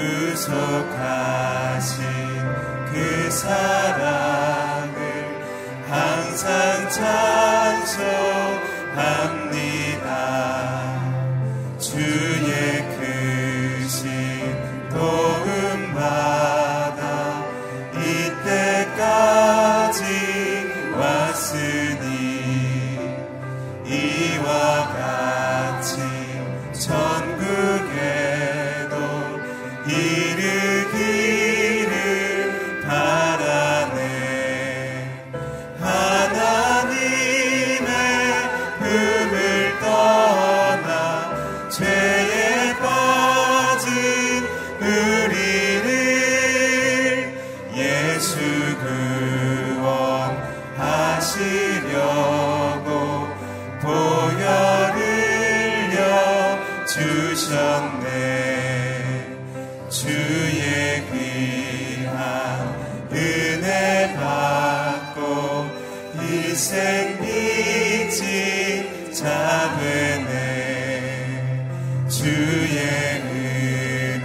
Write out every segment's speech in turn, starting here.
구속하신 그 사랑을 항상 찬송합니다. 생빛이 자되네. 주의 은혜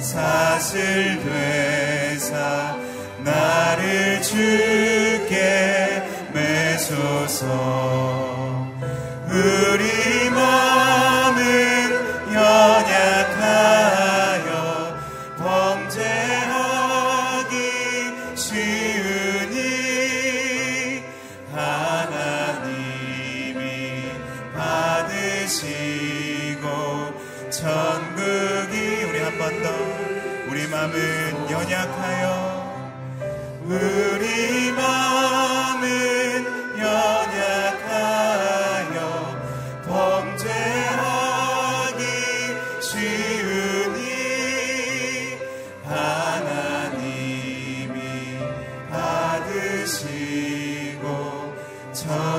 사슬 되사 나를 주께 매소서. time.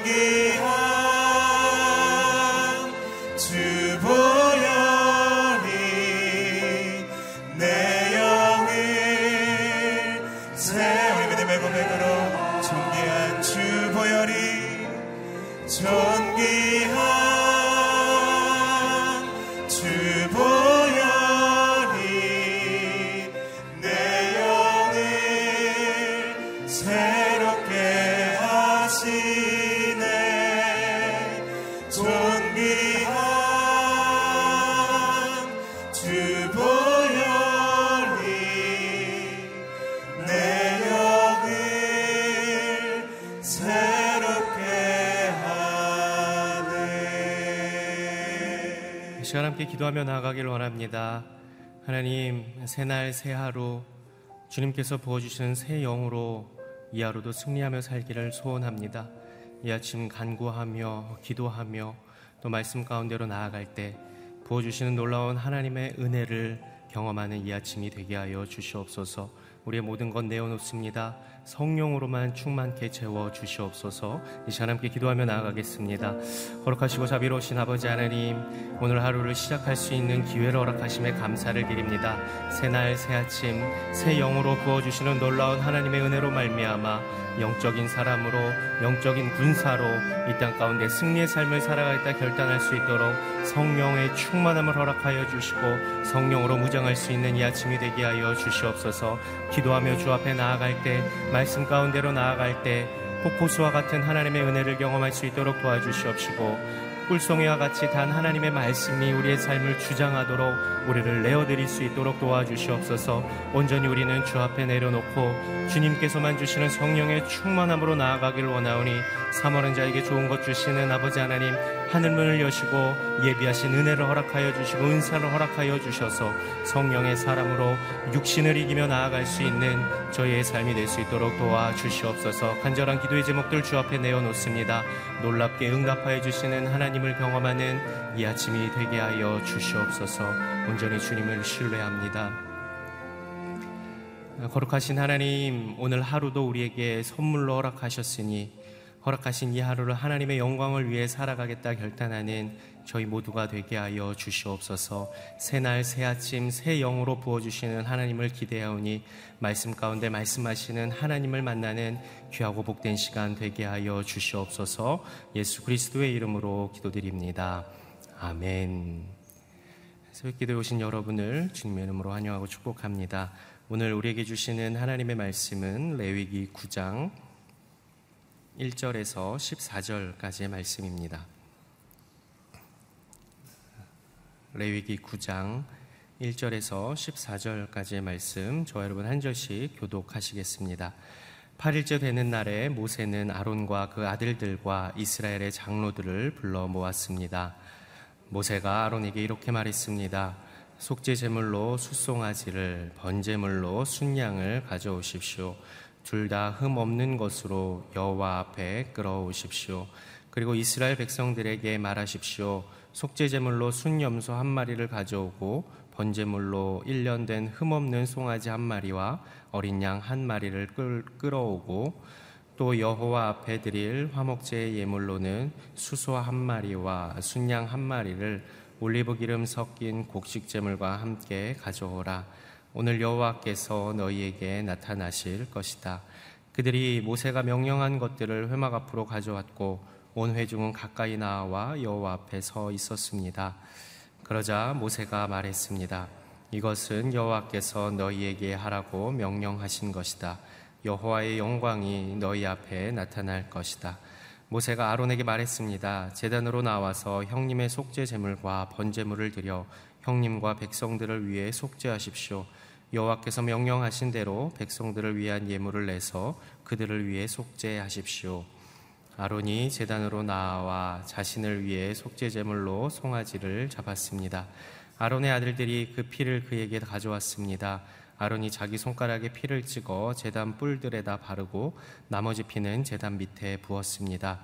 again. 감사합니다. 하나님, 새날 새하루 주님께서 부어주시는 새 영으로 이 하루도 승리하며 살기를 소원합니다. 이 아침 간구하며 기도하며 또 말씀 가운데로 나아갈 때 부어주시는 놀라운 하나님의 은혜를 경험하는 이 아침이 되게 하여 주시옵소서. 우리의 모든 것 내어놓습니다. 성령으로만 충만케 채워 주시옵소서. 이 시간 함께 기도하며 나아가겠습니다. 거룩하시고 자비로우신 아버지 하나님, 오늘 하루를 시작할 수 있는 기회를 허락하심에 감사를 드립니다. 새날 새 아침 새 영으로 부어 주시는 놀라운 하나님의 은혜로 말미암아 영적인 사람으로 영적인 군사로 이 땅 가운데 승리의 삶을 살아가겠다 결단할 수 있도록 성령의 충만함을 허락하여 주시고 성령으로 무장할 수 있는 이 아침이 되게 하여 주시옵소서. 기도하며 주 앞에 나아갈 때 말씀 가운데로 나아갈 때 폭포수와 같은 하나님의 은혜를 경험할 수 있도록 도와주시옵시고 꿀송이와 같이 단 하나님의 말씀이 우리의 삶을 주장하도록 우리를 내어드릴 수 있도록 도와주시옵소서. 온전히 우리는 주 앞에 내려놓고 주님께서만 주시는 성령의 충만함으로 나아가길 원하오니 사모는 자에게 좋은 것 주시는 아버지 하나님 하늘문을 여시고 예비하신 은혜를 허락하여 주시고 은사를 허락하여 주셔서 성령의 사람으로 육신을 이기며 나아갈 수 있는 저희의 삶이 될 수 있도록 도와주시옵소서. 간절한 기도의 제목들 주 앞에 내어놓습니다. 놀랍게 응답하여 주시는 하나님을 경험하는 이 아침이 되게 하여 주시옵소서. 온전히 주님을 신뢰합니다. 거룩하신 하나님 오늘 하루도 우리에게 선물로 허락하셨으니 허락하신 이 하루를 하나님의 영광을 위해 살아가겠다 결단하는 저희 모두가 되게 하여 주시옵소서. 새날 새 아침 새 영으로 부어 주시는 하나님을 기대하오니 말씀 가운데 말씀하시는 하나님을 만나는 귀하고 복된 시간 되게 하여 주시옵소서. 예수 그리스도의 이름으로 기도드립니다. 아멘. 새벽 기도에 오신 여러분을 주님의 이름으로 환영하고 축복합니다. 오늘 우리에게 주시는 하나님의 말씀은 레위기 9장 1절에서 14절까지의 말씀입니다. 레위기 9장 1절에서 14절까지의 말씀 저와 여러분 한 절씩 교독하시겠습니다. 8일째 되는 날에 모세는 아론과 그 아들들과 이스라엘의 장로들을 불러 모았습니다. 모세가 아론에게 이렇게 말했습니다. 속죄 제물로 숫송아지를 번제물로 순양을 가져오십시오. 둘 다 흠 없는 것으로 여호와 앞에 끌어오십시오. 그리고 이스라엘 백성들에게 말하십시오. 속죄 제물로 순염소 한 마리를 가져오고 번제물로 1년 된 흠 없는 송아지 한 마리와 어린 양 한 마리를 끌, 끌어오고 또 여호와 앞에 드릴 화목제의 예물로는 수소 한 마리와 순양 한 마리를 올리브 기름 섞인 곡식 제물과 함께 가져오라. 오늘 여호와께서 너희에게 나타나실 것이다. 그들이 모세가 명령한 것들을 회막 앞으로 가져왔고 온 회중은 가까이 나와 여호와 앞에 서 있었습니다. 그러자 모세가 말했습니다. 이것은 여호와께서 너희에게 하라고 명령하신 것이다. 여호와의 영광이 너희 앞에 나타날 것이다. 모세가 아론에게 말했습니다. 제단으로 나와서 형님의 속죄 제물과 번제물을 드려 형님과 백성들을 위해 속죄하십시오. 여호와께서 명령하신 대로 백성들을 위한 예물을 내서 그들을 위해 속죄하십시오. 아론이 제단으로 나와 자신을 위해 속죄 제물로 송아지를 잡았습니다. 아론의 아들들이 그 피를 그에게 가져왔습니다. 아론이 자기 손가락에 피를 찍어 제단 뿔들에다 바르고 나머지 피는 제단 밑에 부었습니다.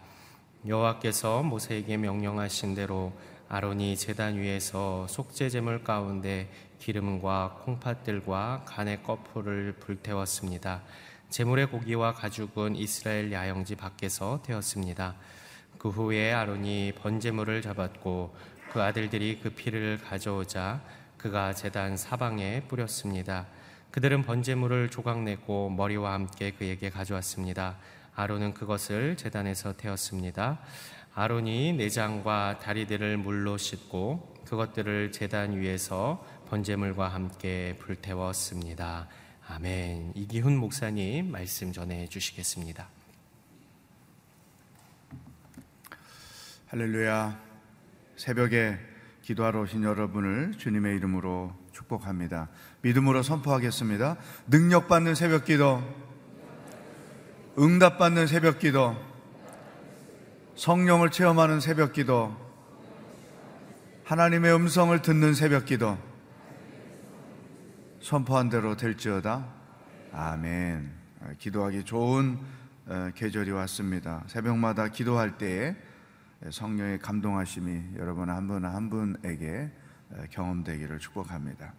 여호와께서 모세에게 명령하신 대로 아론이 제단 위에서 속죄 제물 가운데 기름과 콩팥들과 간의 거풀을 불태웠습니다. 제물의 고기와 가죽은 이스라엘 야영지 밖에서 태웠습니다. 그 후에 아론이 번제물을 잡았고 그 아들들이 그 피를 가져오자 그가 제단 사방에 뿌렸습니다. 그들은 번제물을 조각내고 머리와 함께 그에게 가져왔습니다. 아론은 그것을 제단에서 태웠습니다. 아론이 내장과 다리들을 물로 씻고 그것들을 제단 위에서 번제물과 함께 불태웠습니다. 아멘. 이기훈 목사님 말씀 전해 주시겠습니다. 할렐루야. 새벽에 기도하러 오신 여러분을 주님의 이름으로 축복합니다. 믿음으로 선포하겠습니다. 능력받는 새벽 기도, 응답받는 새벽 기도, 성령을 체험하는 새벽 기도, 하나님의 음성을 듣는 새벽 기도, 선포한 대로 될지어다. 아멘. 기도하기 좋은 어, 계절이 왔습니다. 새벽마다 기도할 때에 성령의 감동하심이 여러분 한 분 한 분에게 경험되기를 축복합니다.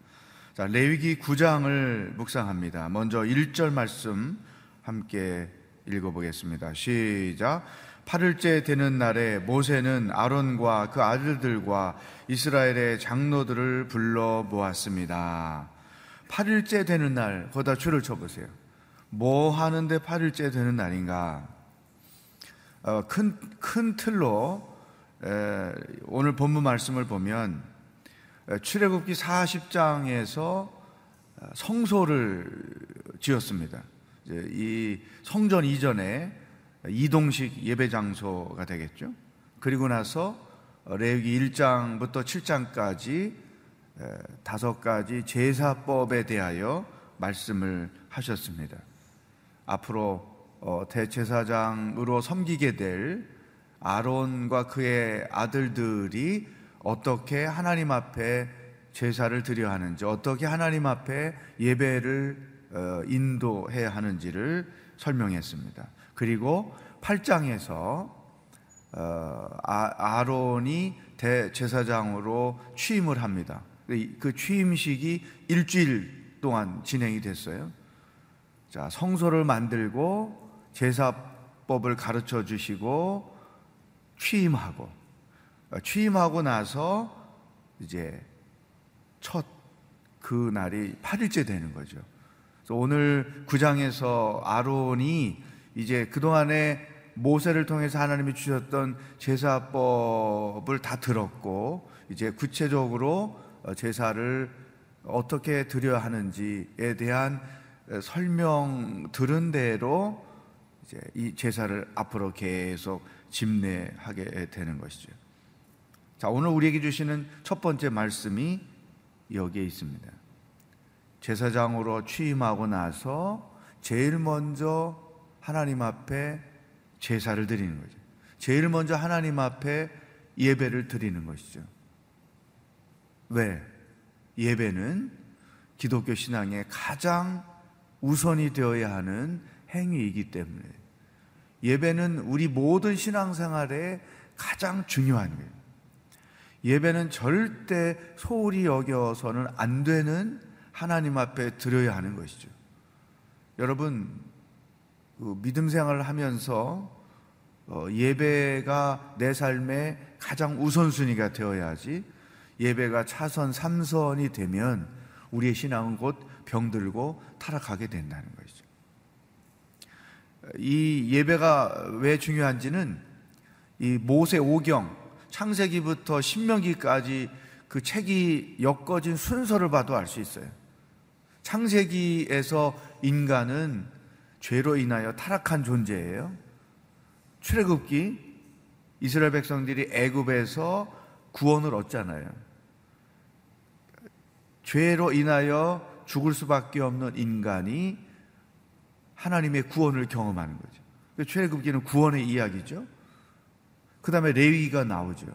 자, 레위기 9장을 묵상합니다. 먼저 1절 말씀 함께 읽어보겠습니다. 시작. 8일째 되는 날에 모세는 아론과 그 아들들과 이스라엘의 장로들을 불러 모았습니다. 8일째 되는 날, 거기다 줄을 쳐보세요. 뭐 하는데 8일째 되는 날인가? 어, 큰, 큰 틀로 에, 오늘 본문 말씀을 보면 출애굽기 40장에서 성소를 지었습니다. 이 성전 이전에 이동식 예배 장소가 되겠죠. 그리고 나서 레위기 1장부터 7장까지 다섯 가지 제사법에 대하여 말씀을 하셨습니다. 앞으로 어, 대제사장으로 섬기게 될 아론과 그의 아들들이 어떻게 하나님 앞에 제사를 드려 하는지, 어떻게 하나님 앞에 예배를 어, 인도해야 하는지를 설명했습니다. 그리고 8장에서 어, 아, 아론이 대제사장으로 취임을 합니다. 그 취임식이 일주일 동안 진행이 됐어요. 자, 성소를 만들고 제사법을 가르쳐 주시고 취임하고 어, 취임하고 나서 이제 첫 그 날이 8일째 되는 거죠. 오늘 9장에서 아론이 이제 그동안에 모세를 통해서 하나님이 주셨던 제사법을 다 들었고 이제 구체적으로 어, 제사를 어떻게 드려야 하는지에 대한 어, 설명 들은 대로 이제 이 제사를 앞으로 계속 집례하게 되는 것이죠. 자, 오늘 우리에게 주시는 첫 번째 말씀이 여기에 있습니다. 제사장으로 취임하고 나서 제일 먼저 하나님 앞에 제사를 드리는 거죠. 제일 먼저 하나님 앞에 예배를 드리는 것이죠. 왜? 예배는 기독교 신앙의 가장 우선이 되어야 하는 행위이기 때문에 예배는 우리 모든 신앙생활에 가장 중요한 거예요. 예배는 절대 소홀히 여겨서는 안 되는 하나님 앞에 드려야 하는 것이죠. 여러분, 그 믿음 생활을 하면서 어, 예배가 내 삶의 가장 우선순위가 되어야지 예배가 차선 3선이 되면 우리의 신앙은 곧 병들고 타락하게 된다는 것이죠. 이 예배가 왜 중요한지는 이 모세 오경 창세기부터 신명기까지 그 책이 엮어진 순서를 봐도 알 수 있어요. 창세기에서 인간은 죄로 인하여 타락한 존재예요. 출애굽기 이스라엘 백성들이 애굽에서 구원을 얻잖아요. 죄로 인하여 죽을 수밖에 없는 인간이 하나님의 구원을 경험하는 거죠. 그 출애굽기는 구원의 이야기죠. 그 다음에 레위가 나오죠.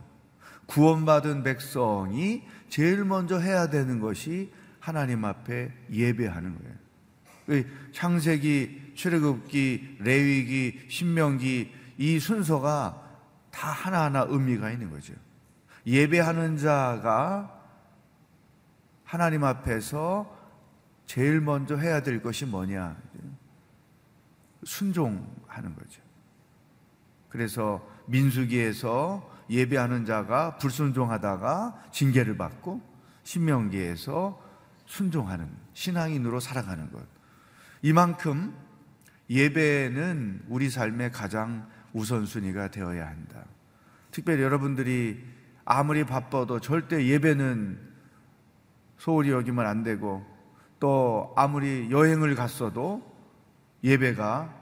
구원받은 백성이 제일 먼저 해야 되는 것이 하나님 앞에 예배하는 거예요. 그 창세기, 출애굽기, 레위기, 신명기 이 순서가 다 하나하나 의미가 있는 거죠. 예배하는 자가 하나님 앞에서 제일 먼저 해야 될 것이 뭐냐? 순종하는 거죠. 그래서 민수기에서 예배하는 자가 불순종하다가 징계를 받고 신명기에서 순종하는 신앙인으로 살아가는 것. 이만큼 예배는 우리 삶의 가장 우선순위가 되어야 한다. 특별히 여러분들이 아무리 바빠도 절대 예배는 소홀히 여기면 안 되고 또 아무리 여행을 갔어도 예배가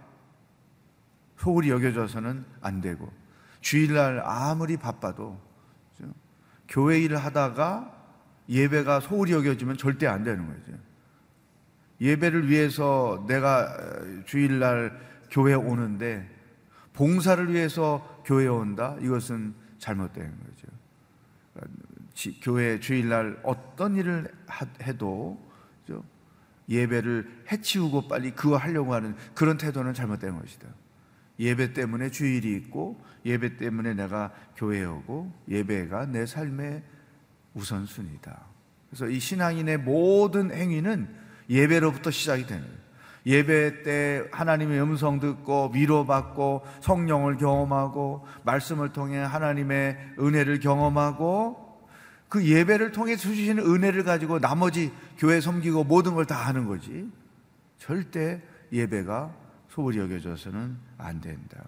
소홀히 여겨져서는 안 되고 주일날 아무리 바빠도 교회 일을 하다가 예배가 소홀히 여겨지면 절대 안 되는 거죠. 예배를 위해서 내가 주일날 교회 오는데 봉사를 위해서 교회 온다? 이것은 잘못된 거죠. 교회 주일날 어떤 일을 해도 예배를 해치우고 빨리 그거 하려고 하는 그런 태도는 잘못된 것이다. 예배 때문에 주일이 있고 예배 때문에 내가 교회에 오고 예배가 내 삶의 우선순위다. 그래서 이 신앙인의 모든 행위는 예배로부터 시작이 되는 거예요. 예배 때 하나님의 음성 듣고 위로받고 성령을 경험하고 말씀을 통해 하나님의 은혜를 경험하고 그 예배를 통해 주시는 은혜를 가지고 나머지 교회 섬기고 모든 걸 다 하는 거지. 절대 예배가 소홀히 여겨져서는 안 된다.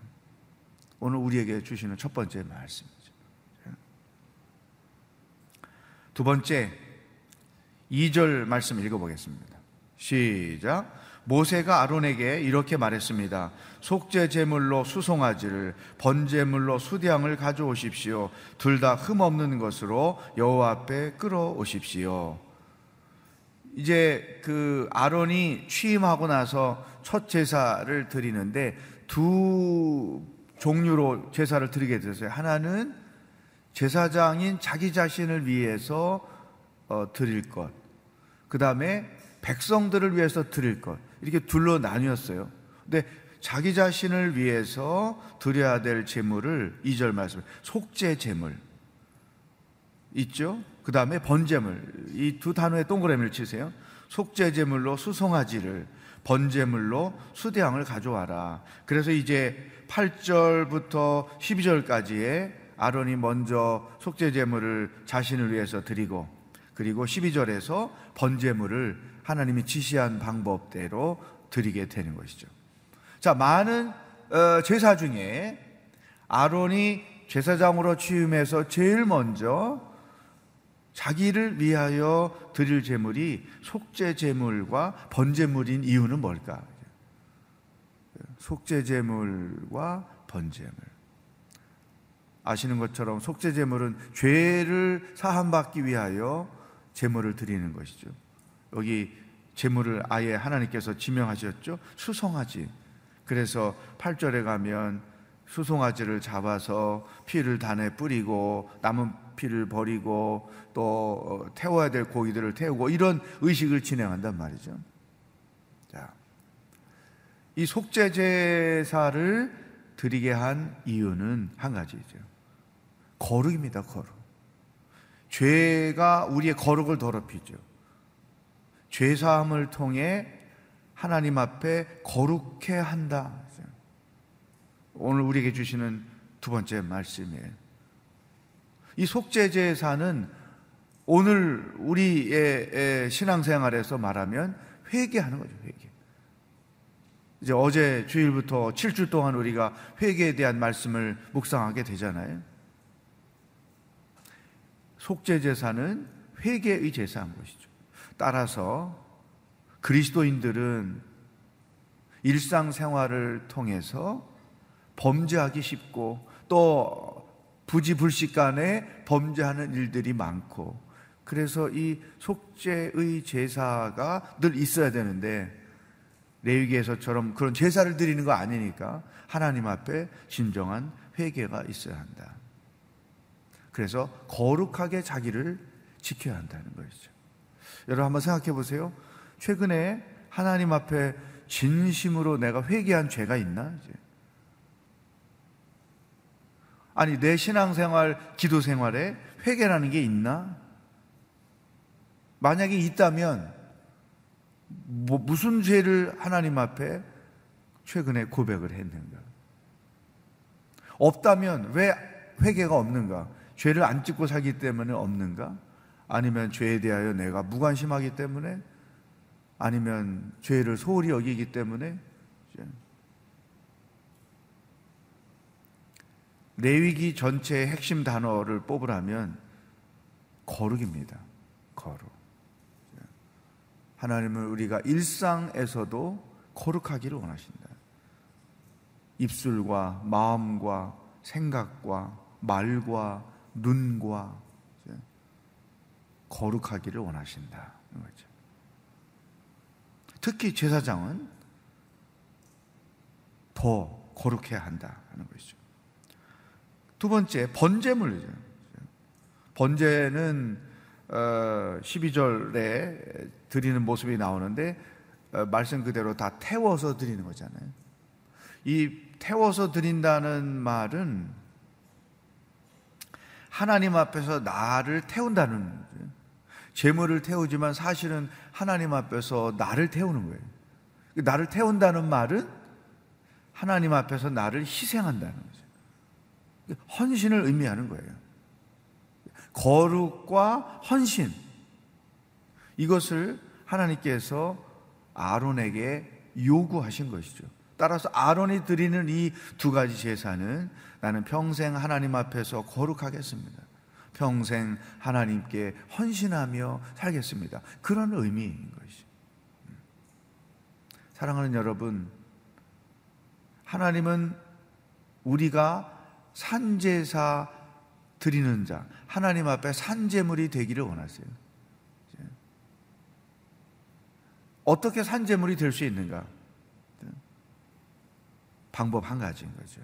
오늘 우리에게 주시는 첫 번째 말씀이죠. 두 번째, 2절 말씀 읽어보겠습니다. 시작. 모세가 아론에게 이렇게 말했습니다. 속죄 제물로 수송아지를 번제물로 수량을 가져오십시오. 둘 다 흠없는 것으로 여호와 앞에 끌어오십시오. 이제 그 아론이 취임하고 나서 첫 제사를 드리는데 두 종류로 제사를 드리게 됐어요. 하나는 제사장인 자기 자신을 위해서 어, 드릴 것. 그 다음에 백성들을 위해서 드릴 것. 이렇게 둘로 나뉘었어요. 근데 자기 자신을 위해서 드려야 될 제물을 2절 말씀 속죄 제물 있죠? 그 다음에 번제물 이 두 단어에 동그라미를 치세요. 속죄 제물로 수송아지를 번제물로 수대양을 가져와라. 그래서 이제 8절부터 12절까지에 아론이 먼저 속죄 제물을 자신을 위해서 드리고 그리고 12절에서 번제물을 하나님이 지시한 방법대로 드리게 되는 것이죠. 자, 많은 어, 제사 중에 아론이 제사장으로 취임해서 제일 먼저 자기를 위하여 드릴 제물이 속죄 제물과 번제물인 이유는 뭘까? 속죄 제물과 번제물. 아시는 것처럼 속죄 제물은 죄를 사함 받기 위하여 제물을 드리는 것이죠. 여기 제물을 아예 하나님께서 지명하셨죠. 수송아지. 그래서 8절에 가면 수송아지를 잡아서 피를 단에 뿌리고 남은 피를 버리고 또 어, 태워야 될 고기들을 태우고 이런 의식을 진행한단 말이죠. 자, 이 속죄 제사를 드리게 한 이유는 한 가지죠. 거룩입니다, 거룩. 죄가 우리의 거룩을 더럽히죠. 죄 사함을 통해 하나님 앞에 거룩해 한다. 오늘 우리에게 주시는 두 번째 말씀이에요. 이 속죄 제 사는 오늘 우리의 신앙생활에서 말하면 회개하는 거죠, 회개. 이제 어제 주일부터 7주 동안 우리가 회개에 대한 말씀을 묵상하게 되잖아요. 속죄 제사는 회개의 제사인 것이죠. 따라서 그리스도인들은 일상생활을 통해서 범죄하기 쉽고 또 부지불식간에 범죄하는 일들이 많고 그래서 이 속죄의 제사가 늘 있어야 되는데 레위기에서처럼 그런 제사를 드리는 거 아니니까 하나님 앞에 진정한 회개가 있어야 한다. 그래서 거룩하게 자기를 지켜야 한다는 것이죠. 여러분 한번 생각해 보세요. 최근에 하나님 앞에 진심으로 내가 회개한 죄가 있나? 이제. 아니, 내 신앙생활, 기도 생활에 회개라는 게 있나? 만약에 있다면, 뭐, 무슨 죄를 하나님 앞에 최근에 고백을 했는가? 없다면 왜 회개가 없는가? 죄를 안 짓고 살기 때문에 없는가? 아니면 죄에 대하여 내가 무관심하기 때문에? 아니면 죄를 소홀히 여기기 때문에? 레위기 전체의 핵심 단어를 뽑으라면 거룩입니다. 거룩. 하나님은 우리가 일상에서도 거룩하기를 원하신다. 입술과 마음과 생각과 말과 눈과 거룩하기를 원하신다. 거죠. 특히 제사장은 더 거룩해야 한다 하는 것이죠. 두 번째 번제물이죠. 번제는 12절에 어, 드리는 모습이 나오는데 어, 말씀 그대로 다 태워서 드리는 거잖아요. 이 태워서 드린다는 말은 하나님 앞에서 나를 태운다는. 재물을 태우지만 사실은 하나님 앞에서 나를 태우는 거예요. 나를 태운다는 말은 하나님 앞에서 나를 희생한다는 거죠. 헌신을 의미하는 거예요. 거룩과 헌신. 이것을 하나님께서 아론에게 요구하신 것이죠. 따라서 아론이 드리는 이 두 가지 제사는 나는 평생 하나님 앞에서 거룩하겠습니다. 평생 하나님께 헌신하며 살겠습니다. 그런 의미인 것이. 사랑하는 여러분, 하나님은 우리가 산제사 드리는 자, 하나님 앞에 산제물이 되기를 원하세요. 어떻게 산제물이 될 수 있는가? 방법 한 가지인 거죠.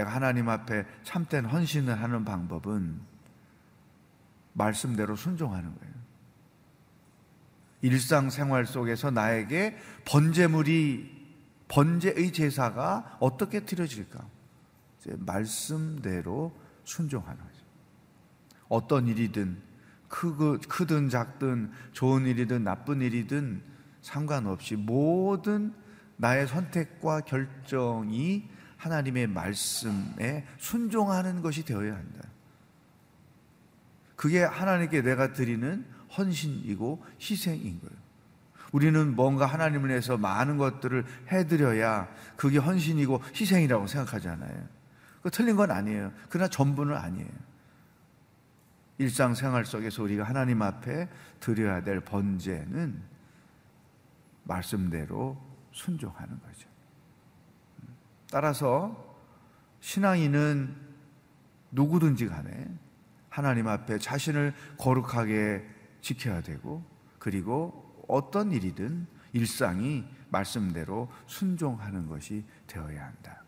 내가 하나님 앞에 참된 헌신을 하는 방법은 말씀대로 순종하는 거예요. 일상생활 속에서 나에게 번제물이 번제의 제사가 어떻게 드려질까? 말씀대로 순종하는 거죠. 어떤 일이든 크든 작든 좋은 일이든 나쁜 일이든 상관없이 모든 나의 선택과 결정이 하나님의 말씀에 순종하는 것이 되어야 한다. 그게 하나님께 내가 드리는 헌신이고 희생인 거예요. 우리는 뭔가 하나님을 위해서 많은 것들을 해드려야 그게 헌신이고 희생이라고 생각하잖아요. 그 틀린 건 아니에요. 그러나 전부는 아니에요. 일상생활 속에서 우리가 하나님 앞에 드려야 될 번제는 말씀대로 순종하는 거죠. 따라서 신앙인은 누구든지 간에 하나님 앞에 자신을 거룩하게 지켜야 되고 그리고 어떤 일이든 일상이 말씀대로 순종하는 것이 되어야 한다.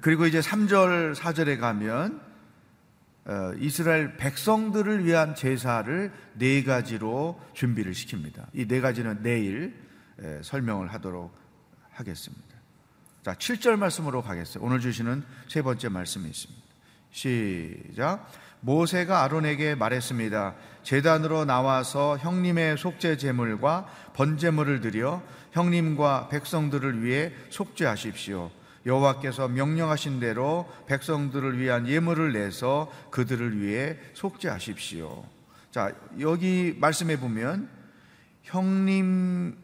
그리고 이제 3절, 4절에 가면 어, 이스라엘 백성들을 위한 제사를 네 가지로 준비를 시킵니다. 이 네 가지는 내일 설명을 하도록 하겠습니다. 자, 7절 말씀으로 가겠어요. 오늘 주시는 세 번째 말씀이 있습니다. 시작. 모세가 아론에게 말했습니다. 재단으로 나와서 형님의 속죄 제물과 번제물을 드려 형님과 백성들을 위해 속죄하십시오. 여호와께서 명령하신 대로 백성들을 위한 예물을 내서 그들을 위해 속죄하십시오. 자, 여기 말씀해 보면 형님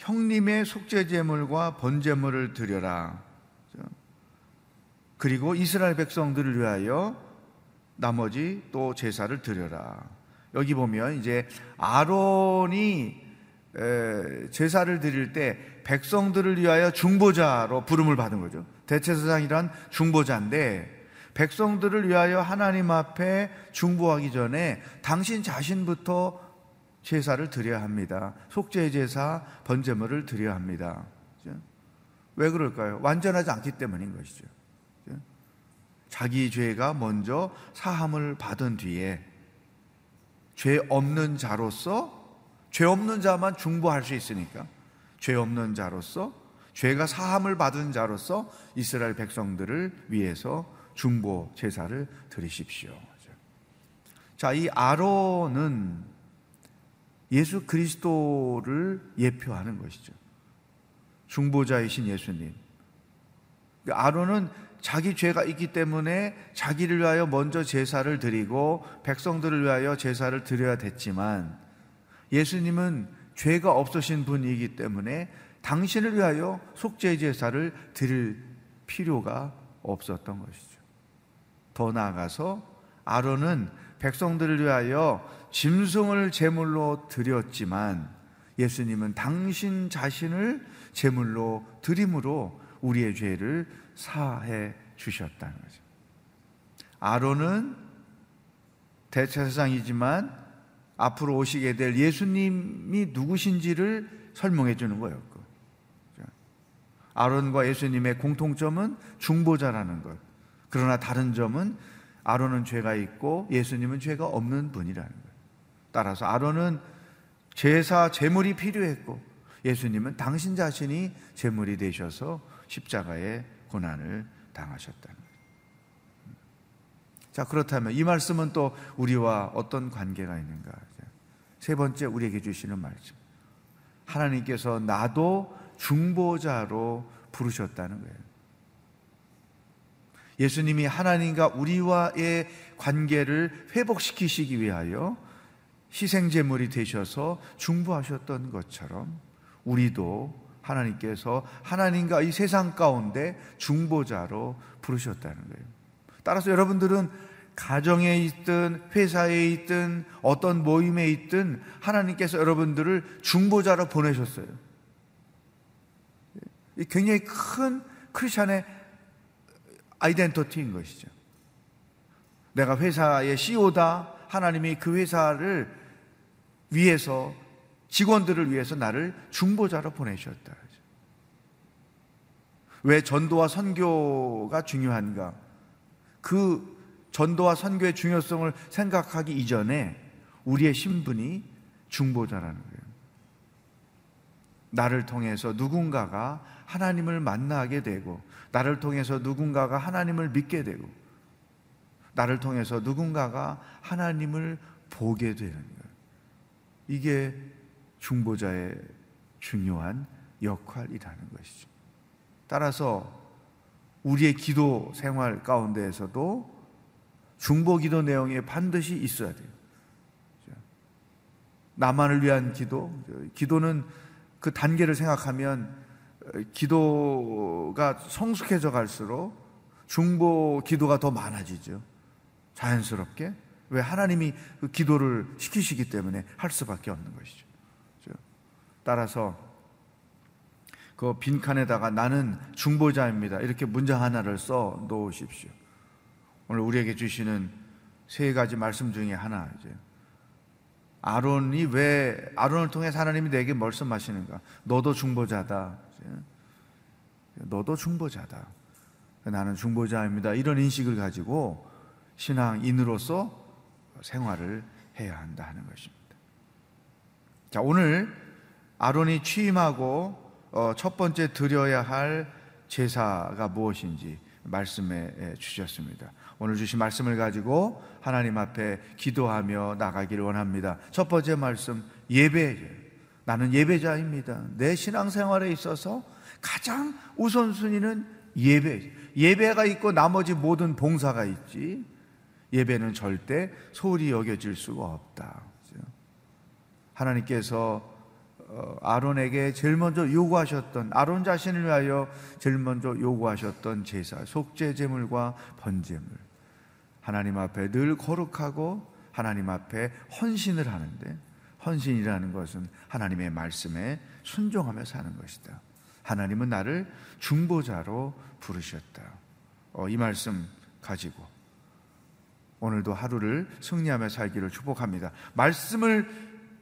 형님의 속죄 제물과 번제물을 드려라. 그리고 이스라엘 백성들을 위하여 나머지 또 제사를 드려라. 여기 보면 이제 아론이 제사를 드릴 때 백성들을 위하여 중보자로 부름을 받은 거죠. 대체사장이란 중보자인데 백성들을 위하여 하나님 앞에 중보하기 전에 당신 자신부터 제사를 드려야 합니다. 속죄 제사, 번제물을 드려야 합니다. 왜 그럴까요? 완전하지 않기 때문인 것이죠. 자기 죄가 먼저 사함을 받은 뒤에 죄 없는 자로서 죄 없는 자만 중보할 수 있으니까 죄 없는 자로서 죄가 사함을 받은 자로서 이스라엘 백성들을 위해서 중보 제사를 드리십시오. 자, 이 아론은 예수 그리스도를 예표하는 것이죠. 중보자이신 예수님. 그 아론은 자기 죄가 있기 때문에 자기를 위하여 먼저 제사를 드리고 백성들을 위하여 제사를 드려야 됐지만 예수님은 죄가 없으신 분이기 때문에 당신을 위하여 속죄 제사를 드릴 필요가 없었던 것이죠. 더 나아가서 아론은 백성들을 위하여 짐승을 제물로 드렸지만 예수님은 당신 자신을 제물로 드림으로 우리의 죄를 사해 주셨다는 거죠. 아론은 대체사장이지만 앞으로 오시게 될 예수님이 누구신지를 설명해 주는 거였고 아론과 예수님의 공통점은 중보자라는 것. 그러나 다른 점은 아론은 죄가 있고 예수님은 죄가 없는 분이라는 거예요. 따라서 아론은 제사 제물이 필요했고 예수님은 당신 자신이 제물이 되셔서 십자가의 고난을 당하셨다는. 자, 그렇다면 이 말씀은 또 우리와 어떤 관계가 있는가? 세 번째 우리에게 주시는 말씀. 하나님께서 나도 중보자로 부르셨다는 거예요. 예수님이 하나님과 우리와의 관계를 회복시키시기 위하여 희생제물이 되셔서 중보하셨던 것처럼 우리도 하나님께서 하나님과 이 세상 가운데 중보자로 부르셨다는 거예요. 따라서 여러분들은 가정에 있든 회사에 있든 어떤 모임에 있든 하나님께서 여러분들을 중보자로 보내셨어요. 굉장히 큰 크리스천의 아이덴티티인 것이죠. 내가 회사의 CEO다. 하나님이 그 회사를 위해서 직원들을 위해서 나를 중보자로 보내셨다. 왜 전도와 선교가 중요한가? 그 전도와 선교의 중요성을 생각하기 이전에 우리의 신분이 중보자라는 거예요. 나를 통해서 누군가가 하나님을 만나게 되고, 나를 통해서 누군가가 하나님을 믿게 되고, 나를 통해서 누군가가 하나님을 보게 되는 거예요. 이게 중보자의 중요한 역할이라는 것이죠. 따라서 우리의 기도 생활 가운데에서도 중보 기도 내용이 반드시 있어야 돼요. 나만을 위한 기도, 기도는 그 단계를 생각하면 기도가 성숙해져 갈수록 중보 기도가 더 많아지죠. 자연스럽게. 왜 하나님이 그 기도를 시키시기 때문에 할 수밖에 없는 것이죠. 따라서 그 빈칸에다가 나는 중보자입니다. 이렇게 문장 하나를 써 놓으십시오. 오늘 우리에게 주시는 세 가지 말씀 중에 하나 이제 아론이 왜 아론을 통해 하나님이 내게 말씀하시는가? 너도 중보자다. 너도 중보자다. 나는 중보자입니다. 이런 인식을 가지고 신앙인으로서 생활을 해야 한다 하는 것입니다. 자, 오늘 아론이 취임하고 어, 첫 번째 드려야 할 제사가 무엇인지 말씀해 주셨습니다. 오늘 주신 말씀을 가지고 하나님 앞에 기도하며 나가기를 원합니다. 첫 번째 말씀, 예배. 나는 예배자입니다. 내 신앙생활에 있어서 가장 우선순위는 예배. 예배가 있고 나머지 모든 봉사가 있지. 예배는 절대 소홀히 여겨질 수가 없다. 하나님께서 어, 아론에게 제일 먼저 요구하셨던 아론 자신을 위하여 제일 먼저 요구하셨던 제사 속죄 제물과 번제물 하나님 앞에 늘 거룩하고 하나님 앞에 헌신을 하는데 헌신이라는 것은 하나님의 말씀에 순종하며 사는 것이다. 하나님은 나를 중보자로 부르셨다. 어, 이 말씀 가지고 오늘도 하루를 승리하며 살기를 축복합니다. 말씀을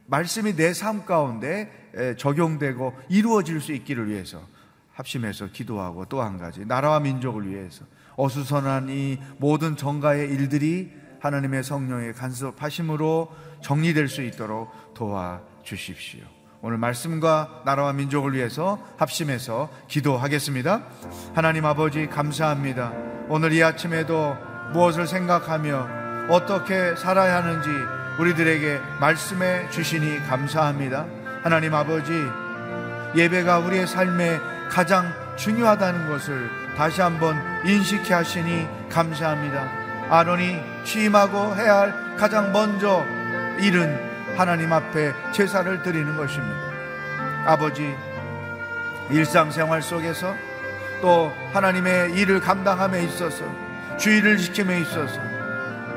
말씀이 내 삶 가운데 적용되고 이루어질 수 있기를 위해서 합심해서 기도하고 또 한 가지 나라와 민족을 위해서 어수선한 이 모든 정가의 일들이 하나님의 성령의 간섭하심으로 정리될 수 있도록 도와 주십시오. 오늘 말씀과 나라와 민족을 위해서 합심해서 기도하겠습니다. 하나님 아버지 감사합니다. 오늘 이 아침에도 무엇을 생각하며 어떻게 살아야 하는지 우리들에게 말씀해 주시니 감사합니다. 하나님 아버지, 예배가 우리의 삶에 가장 중요하다는 것을 다시 한번 인식해 하시니 감사합니다. 아론이 취임하고 해야 할 가장 먼저 일은 하나님 앞에 제사를 드리는 것입니다. 아버지, 일상생활 속에서 또 하나님의 일을 감당함에 있어서 주의를 지킴에 있어서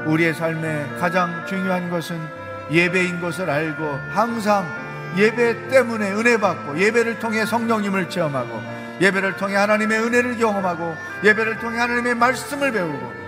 우리의 삶에 가장 중요한 것은 예배인 것을 알고 항상 예배 때문에 은혜 받고 예배를 통해 성령님을 체험하고 예배를 통해 하나님의 은혜를 경험하고 예배를 통해 하나님의 말씀을 배우고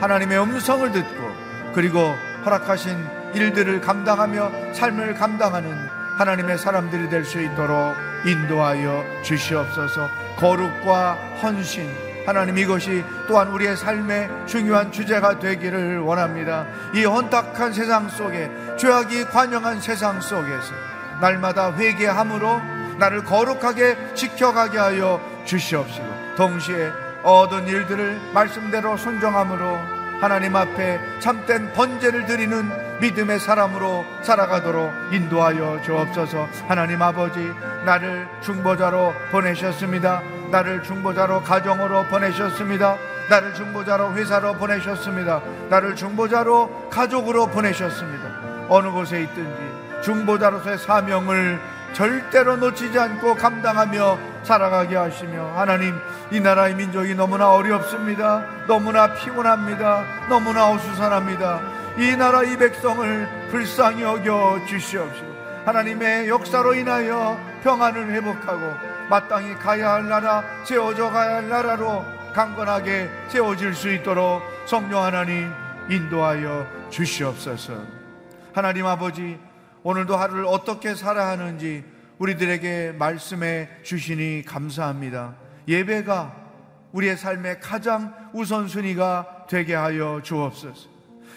하나님의 음성을 듣고 그리고 허락하신 일들을 감당하며 삶을 감당하는 하나님의 사람들이 될 수 있도록 인도하여 주시옵소서 거룩과 헌신 하나님 이것이 또한 우리의 삶의 중요한 주제가 되기를 원합니다. 이 혼탁한 세상 속에 죄악이 관영한 세상 속에서 날마다 회개함으로 나를 거룩하게 지켜가게 하여 주시옵시고 동시에 얻은 일들을 말씀대로 순종함으로 하나님 앞에 참된 번제를 드리는 믿음의 사람으로 살아가도록 인도하여 주옵소서. 하나님 아버지 나를 중보자로 보내셨습니다. 나를 중보자로 가정으로 보내셨습니다. 나를 중보자로 회사로 보내셨습니다. 나를 중보자로 가족으로 보내셨습니다. 어느 곳에 있든지 중보자로서의 사명을 절대로 놓치지 않고 감당하며 살아가게 하시며 하나님 이 나라의 민족이 너무나 어렵습니다. 너무나 피곤합니다. 너무나 어수선합니다. 이 나라 이 백성을 불쌍히 여겨 주시옵시고 하나님의 역사로 인하여 평안을 회복하고 마땅히 가야 할 나라 세워져 가야 할 나라로 강건하게 세워질 수 있도록 성령 하나님 인도하여 주시옵소서. 하나님 아버지 오늘도 하루를 어떻게 살아야 하는지 우리들에게 말씀해 주시니 감사합니다. 예배가 우리의 삶의 가장 우선순위가 되게 하여 주옵소서.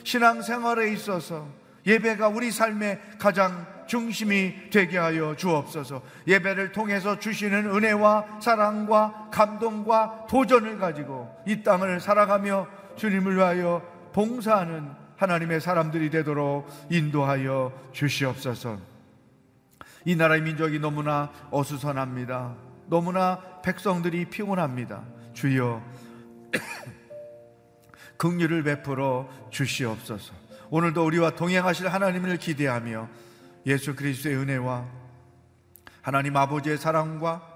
신앙생활에 있어서 예배가 우리 삶의 가장 중심이 되게 하여 주옵소서. 예배를 통해서 주시는 은혜와 사랑과 감동과 도전을 가지고 이 땅을 살아가며 주님을 위하여 봉사하는 하나님의 사람들이 되도록 인도하여 주시옵소서. 이 나라의 민족이 너무나 어수선합니다. 너무나 백성들이 피곤합니다. 주여 긍휼을 베풀어 주시옵소서. 오늘도 우리와 동행하실 하나님을 기대하며 예수 그리스도의 은혜와 하나님 아버지의 사랑과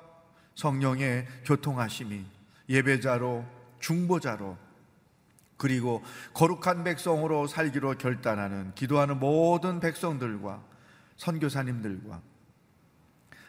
성령의 교통하심이 예배자로 중보자로 그리고 거룩한 백성으로 살기로 결단하는 기도하는 모든 백성들과 선교사님들과